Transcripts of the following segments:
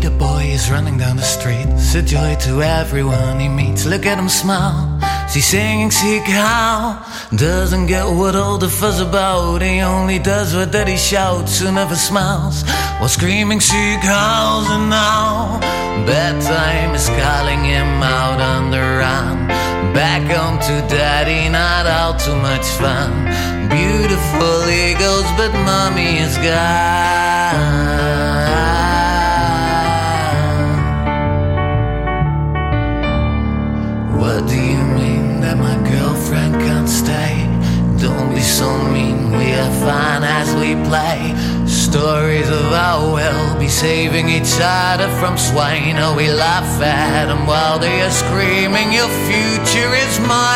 The boy is running down the street. It's a joy to everyone he meets. Look at him smile. See singing, sieg heil. Doesn't get what all the fuss about. He only does what daddy shouts who never smiles. While screaming, sieg heils and now. Bedtime is calling him out on the run. Back home to daddy, not out too much fun. Beautiful eagles, but mommy is gone. You mean that my girlfriend can't stay? Don't be so mean, we are fine as we play. Stories of how we'll be saving each other from swine. Oh, we laugh at them while they are screaming, Your future is mine.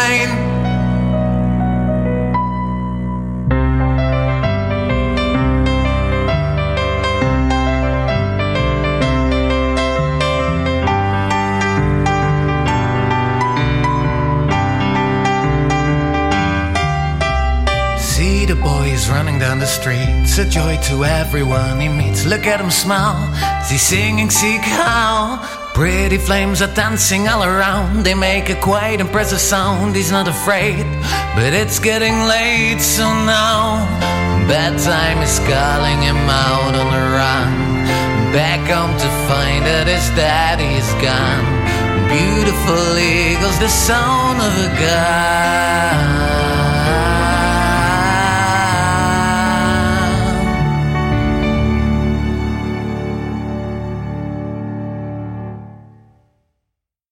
Is running down the street. It's a joy to everyone he meets. Look at him smile. See singing, sieg heil. Pretty flames are dancing all around. They make a quite impressive sound. He's not afraid, but it's getting late, so now bedtime is calling him out on the run. Back home to find that his daddy's gone. Beautiful eagles, the sound of a gun.